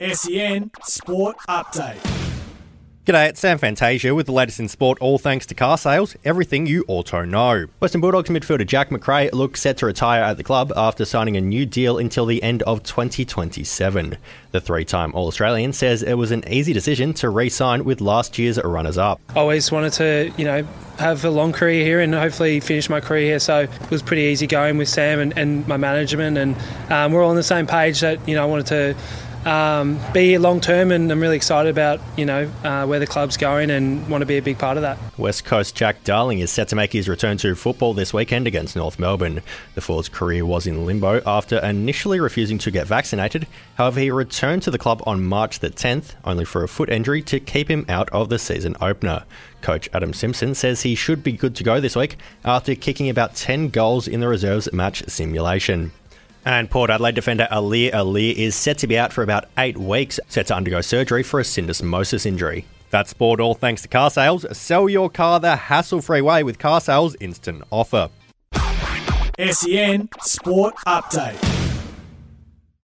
SEN Sport Update. G'day, it's Sam Fantasia with the latest in sport, all thanks to car sales, everything you auto know. Western Bulldogs midfielder Jack Macrae looks set to retire at the club after signing a new deal until the end of 2027. The three time All Australian says it was an easy decision to re sign with last year's runners up. Always wanted to, you know, have a long career here and hopefully finish my career here. So it was pretty easy going with Sam and, and my management, and um, we're all on the same page that, you know, I wanted to um, be here long term, and I'm really excited about you know uh, where the club's going and want to be a big part of that. West Coast Jack Darling is set to make his return to football this weekend against North Melbourne. The forward's career was in limbo after initially refusing to get vaccinated. However, he returned to the club on March the 10th, only for a foot injury to keep him out of the season opener. Coach Adam Simpson says he should be good to go this week after kicking about 10 goals in the reserves match simulation. And Port Adelaide defender Aliir Aliir is set to be out for about eight weeks, set to undergo surgery for a syndesmosis injury. That's sport all thanks to car sales. Sell your car the hassle free way with car sales instant offer. SEN Sport Update.